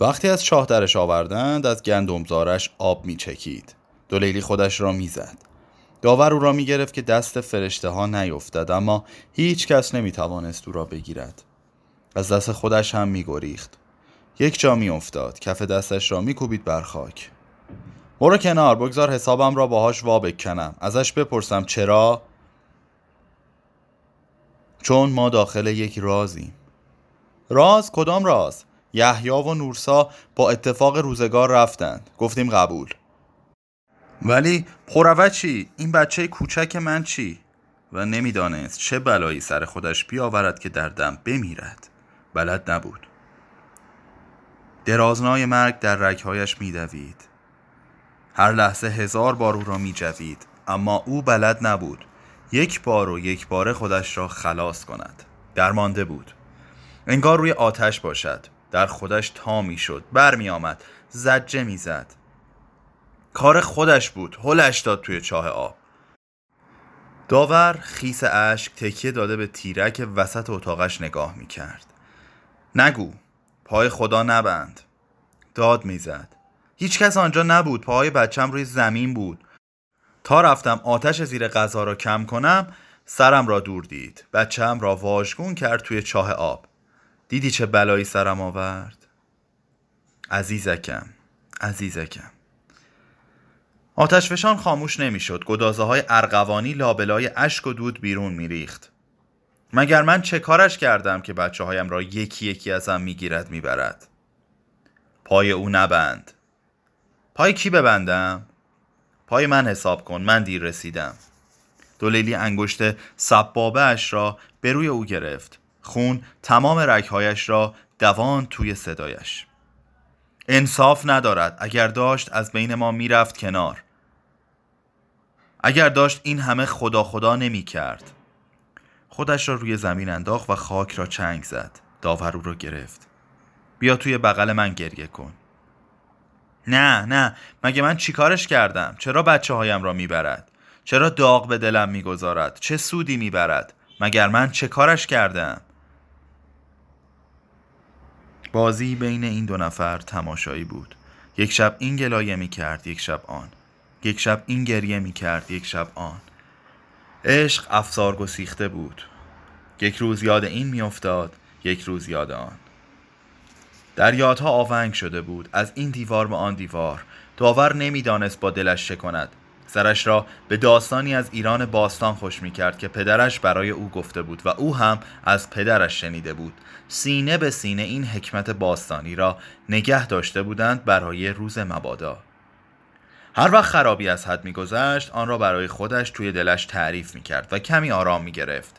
وقتی از چاه درش آوردند از گندمزارش آب میچکید. دولیلی خودش را می‌زد. داور او را می‌گرفت که دست فرشته ها نیفتد اما هیچ کس نمی‌توانست او را بگیرد. از دست خودش هم میگریخت. یک جا میافتاد. کف دستش را میکوبید بر خاک. برو کنار بگذار حسابم را باهاش وا بکنم. ازش بپرسم چرا؟ چون ما داخل یک رازیم. راز؟ کدام راز؟ یحیی و نورسا با اتفاق روزگار رفتند. گفتیم قبول. ولی پروه چی؟ این بچه کوچک من چی؟ و نمی‌دانست چه بلایی سر خودش بیاورد که در دم بمیرد. بلد نبود. درازنای مرگ در رگهایش میدوید. هر لحظه هزار بار او را میجوید اما او بلد نبود. یک بار و یک باره خودش را خلاص کند. درمانده بود. انگار روی آتش باشد. در خودش تا می‌شد بر می آمد زجه می‌زد. کار خودش بود هلش داد توی چاه آب. داور خیس اشک تکیه داده به تیرک وسط اتاقش نگاه می کرد نگو پای خدا نبند. داد می‌زد. هیچ کس آنجا نبود پاهای بچم روی زمین بود. تا رفتم آتش زیر غذا را کم کنم سرم را دور دید. بچم را واژگون کرد توی چاه آب. دیدی چه بلایی سرم آورد؟ عزیزکم عزیزکم. آتشفشان خاموش نمی‌شد. گدازه های ارغوانی لابلای اشک و دود بیرون میریخت. مگر من چه کارش کردم که بچه هایم را یکی یکی ازم می‌گیرد می‌برد؟ پای او نبند. پای کی ببندم؟ پای من حساب کن من دیر رسیدم. دولیلی انگشت سبابه اش را به روی او گرفت. خون تمام رگهایش را دوان توی صدایش. انصاف ندارد اگر داشت از بین ما می‌رفت کنار. اگر داشت این همه خدا خدا نمی کرد خودش را روی زمین انداخت و خاک را چنگ زد. داور او را گرفت. بیا توی بغل من گریه کن. نه نه مگه من چیکارش کردم؟ چرا بچه هایم را می‌برد؟ چرا داغ به دلم می‌گذارد؟ چه سودی می‌برد؟ مگر من چه کارش کردم؟ بازی بین این دو نفر تماشایی بود. یک شب این گلایه می کرد یک شب آن. یک شب این گریه می کرد یک شب آن. عشق افسار گسیخته بود. یک روز یاد این میافتاد یک روز یاد آن. در یادها آونگ شده بود. از این دیوار به آن دیوار. داور نمی‌دانست با دلش چه کند. سرش را به داستانی از ایران باستان خوش می کرد که پدرش برای او گفته بود و او هم از پدرش شنیده بود. سینه به سینه این حکمت باستانی را نگه داشته بودند برای روز مبادا. هر وقت خرابی از حد میگذشت آن را برای خودش توی دلش تعریف می کرد و کمی آرام می گرفت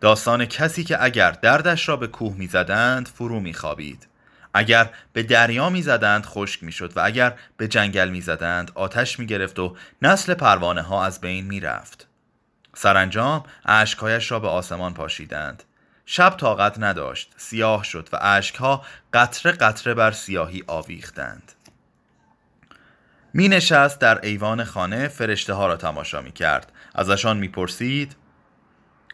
داستان کسی که اگر دردش را به کوه می‌زدند فرو میخوابید. اگر به دریا می‌زدند خشک می‌شد و اگر به جنگل می‌زدند آتش می‌گرفت و نسل پروانه ها از بین می‌رفت. سرانجام اشکهایش را به آسمان پاشیدند. شب طاقت نداشت سیاه شد و اشکها قطره قطره بر سیاهی آویختند. می نشست در ایوان خانه فرشته ها را تماشا می کرد ازشان می پرسید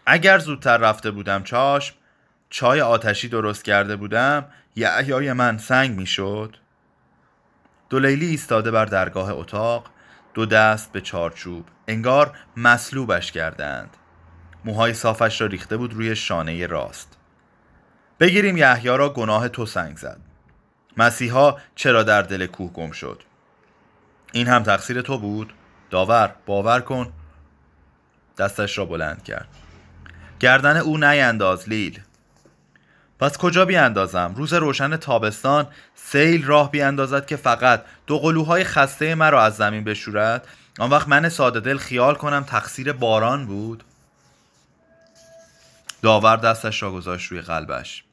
اگر زودتر رفته بودم چاشم چای آتشی درست کرده بودم یعیای من سنگ می‌شد. دو لیلی ایستاده بر درگاه اتاق دو دست به چارچوب انگار مصلوبش کردند. موهای صافش را ریخته بود روی شانه راست. بگیریم یحیی را گناه تو سنگ زد. مسیحا چرا در دل کوه گم شد؟ این هم تقصیر تو بود؟ داور باور کن. دستش را بلند کرد. گردن او نینداز لیل. پس کجا بیاندازم؟ روز روشن تابستان سیل راه بیاندازد که فقط دو قلوهای خسته مرا از زمین بشورد. آن وقت من ساده دل خیال کنم تقصیر باران بود. داور دستش را گذاشت روی قلبش.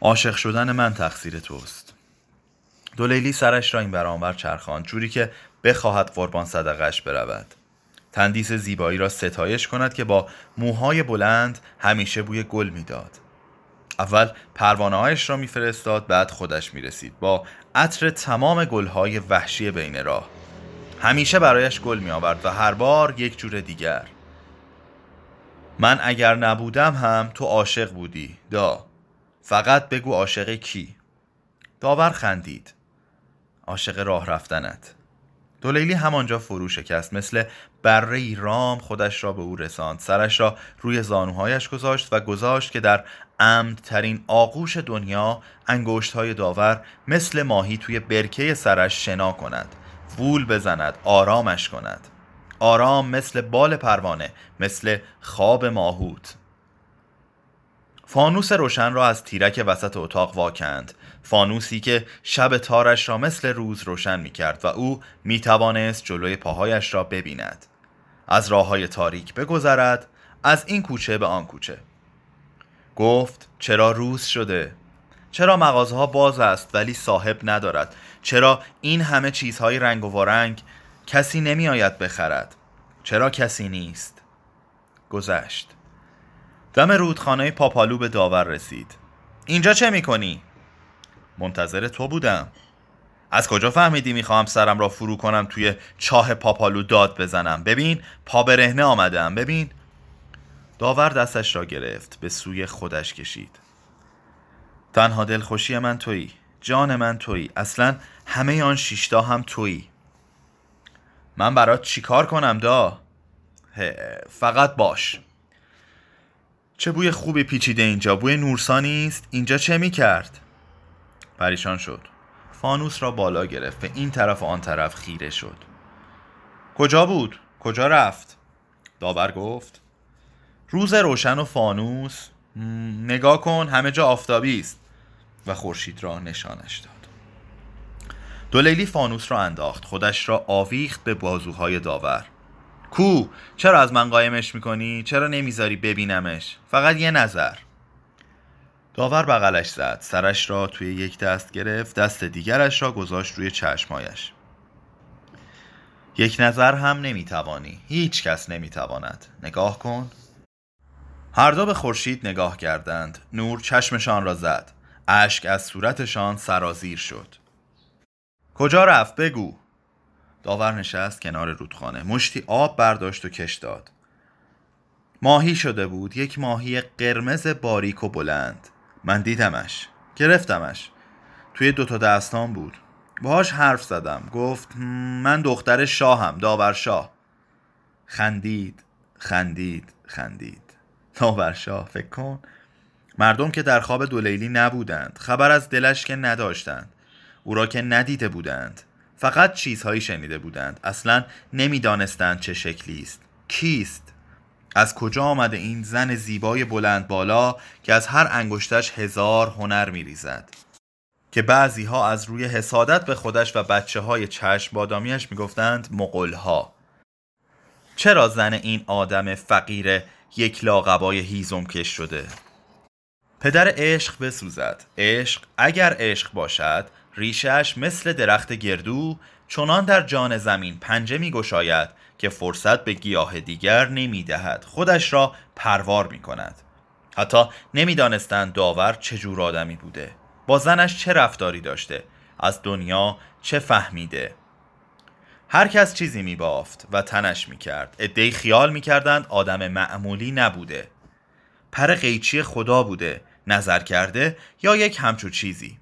عاشق شدن من تقصیر توست. دولیلی سرش را این برانور چرخان جوری که بخواهد قربان صدقش برود. تندیس زیبایی را ستایش کند که با موهای بلند همیشه بوی گل می‌داد. اول پروانه هایش را میفرستاد بعد خودش می‌رسید با عطر تمام گلهای وحشی بین راه. همیشه برایش گل می آورد و هر بار یک جور دیگر. من اگر نبودم هم تو عاشق بودی. دا. فقط بگو عاشق کی. داور خندید. عاشق راه رفتنت. دولیلی همانجا فرو شکست مثل بره رام خودش را به او رساند. سرش را روی زانوهایش گذاشت و گذاشت که در امدترین آغوش دنیا انگشت های داور مثل ماهی توی برکه سرش شنا کند. وول بزند آرامش کند. آرام مثل بال پروانه مثل خواب ماهوت. فانوس روشن را از تیرک وسط اتاق واکند. فانوسی که شب تارش را مثل روز روشن می کرد و او می توانست جلوی پاهایش را ببیند. از راه های تاریک بگذرد از این کوچه به آن کوچه. گفت چرا روز شده؟ چرا مغازه ها باز است ولی صاحب ندارد؟ چرا این همه چیزهای رنگ و وارنگ کسی نمی آید بخرد؟ چرا کسی نیست؟ گذشت. دم رودخانه پاپالو به داور رسید. اینجا چه می‌کنی؟ منتظر تو بودم. از کجا فهمیدی می‌خواهم سرم را فرو کنم توی چاه پاپالو داد بزنم؟ ببین پا برهنه آمدم. ببین. داور دستش را گرفت به سوی خودش کشید. تنها دلخوشی من تویی. جان من تویی. اصلا همه آن شیشتا هم تویی. من برات چیکار کنم دا؟ فقط باش. چه بوی خوبی پیچیده اینجا. بوی نورسانی است اینجا چه می کرد پریشان شد. فانوس را بالا گرفت به این طرف و آن طرف خیره شد. کجا بود؟ کجا رفت؟ داور گفت. روز روشن و فانوس نگاه کن همه جا آفتابی است. و خورشید را نشانش داد. دولیلی فانوس را انداخت. خودش را آویخت به بازوهای داور. کو چرا از من قایمش می‌کنی؟ چرا نمی‌ذاری ببینمش؟ فقط یه نظر. داور بغلش زد. سرش را توی یک دست گرفت. دست دیگرش را گذاشت روی چشمایش. یک نظر هم نمی‌توانی. هیچ کس نمی‌تواند. نگاه کن. هر دو به خورشید نگاه کردند. نور چشمشان را زد. اشک از صورتشان سرازیر شد. کجا رفت؟ بگو. داور نشست کنار رودخانه. مشتی آب برداشت و کش داد. ماهی شده بود. یک ماهی قرمز باریک و بلند. من دیدمش گرفتمش. توی دوتا دستان بود. باهاش حرف زدم. گفت من دختر شاهم داور شاه خندید خندید خندید. داور شاه فکر کن. مردم که در خواب دولیلی نبودند. خبر از دلش که نداشتند. او را که ندیده بودند. فقط چیزهایی شنیده بودند. اصلا نمی‌دانستند چه شکلی است. کیست؟ از کجا آمده این زن زیبای بلند بالا که از هر انگشتش هزار هنر میریزد؟ که بعضی ها از روی حسادت به خودش و بچه های چشم بادامیش می‌گفتند مقل ها چرا زن این آدم فقیر یک لاغبای هیزم کش شده؟ پدر عشق بسوزد. عشق اگر عشق باشد ریشش مثل درخت گردو چنان در جان زمین پنجه می گشاید که فرصت به گیاه دیگر نمی دهد خودش را پروار می کند حتی نمی‌دانستند داور چه جور آدمی بوده. با زنش چه رفتاری داشته. از دنیا چه فهمیده. هر کس چیزی می بافت و تنش می کرد ادهی خیال می کردند آدم معمولی نبوده. پر قیچی خدا بوده. نظر کرده یا یک همچو چیزی.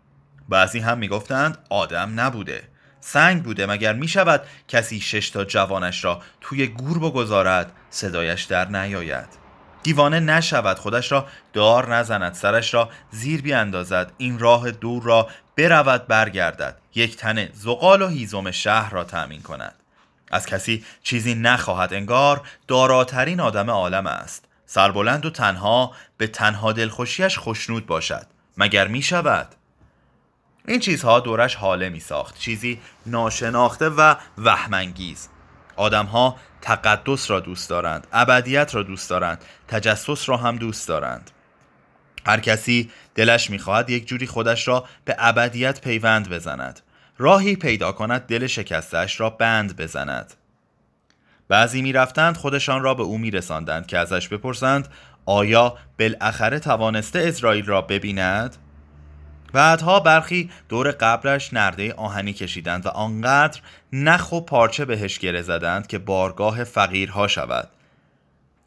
بعضی هم می‌گفتند آدم نبوده. سنگ بوده مگر می شود کسی شش تا جوانش را توی گور بگذارد صدایش در نیاید. دیوانه نشود خودش را دار نزند سرش را زیر بیاندازد این راه دور را برود برگردد. یک تنه زغال و هیزم شهر را تأمین کند. از کسی چیزی نخواهد انگار داراترین آدم عالم است. سربلند و تنها به تنها دلخوشیش خشنود باشد. مگر می شود؟ این چیزها دورش حاله می ساخت چیزی ناشناخته و وهمانگیز. آدمها تقدس را دوست دارند ابدیت را دوست دارند تجسس را هم دوست دارند. هر کسی دلش می‌خواهد یک جوری خودش را به ابدیت پیوند بزند. راهی پیدا کند دل شکستش را بند بزند. بعضی می‌رفتند خودشان را به او میرساندند که ازش بپرسند آیا بالاخره توانسته اسرائیل را ببیند؟ بعدها برخی دور قبرش نرده آهنی کشیدند و آنقدر نخ و پارچه بهش گره زدند که بارگاه فقیرها شود.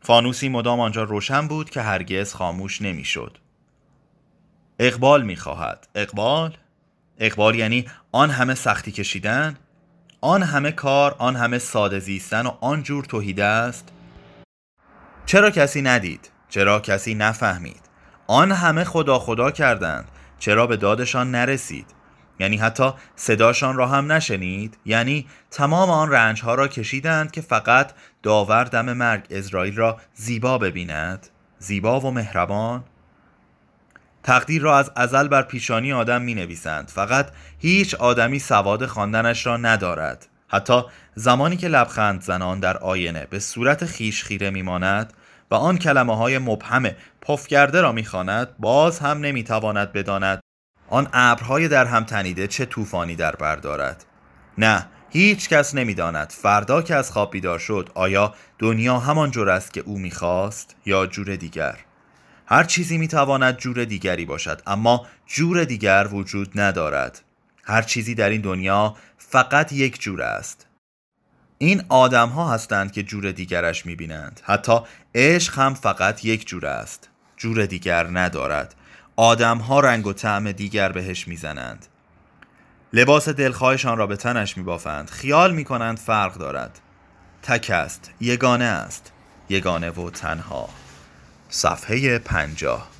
فانوسی مدام آنجا روشن بود که هرگز خاموش نمی‌شد. اقبال می‌خواهد. اقبال؟ اقبال یعنی آن همه سختی کشیدن؟ آن همه کار آن همه ساده زیستن و آن جور توحیده است؟ چرا کسی ندید؟ چرا کسی نفهمید؟ آن همه خدا خدا کردند. چرا به دادشان نرسید؟ یعنی حتی صداشان را هم نشنید؟ یعنی تمام آن رنج ها را کشیدند که فقط داور دم مرگ اسرائیل را زیبا ببیند؟ زیبا و مهربان؟ تقدیر را از ازل بر پیشانی آدم می نویسند فقط هیچ آدمی سواد خواندنش را ندارد. حتی زمانی که لبخند زنان در آینه به صورت خیش خیره میماند و آن کلمه های مبهم پفگرده را می‌خواند باز هم نمی‌تواند بداند آن ابرهای در هم تنیده چه طوفانی در بر دارد. نه هیچ کس نمی‌داند فردا که از خواب بیدار شد آیا دنیا همان جور است که او می‌خواست یا جور دیگر؟ هر چیزی می‌تواند جور دیگری باشد اما جور دیگر وجود ندارد. هر چیزی در این دنیا فقط یک جور است. این آدم ها هستند که جور دیگرش می‌بینند. حتی عشق هم فقط یک جور است. جور دیگر ندارد. آدم ها رنگ و طعم دیگر بهش می‌زنند. لباس دلخواهشان را به تنش میبافند. خیال می‌کنند فرق دارد. تک است یگانه است. یگانه و تنها. صفحه پنجاه.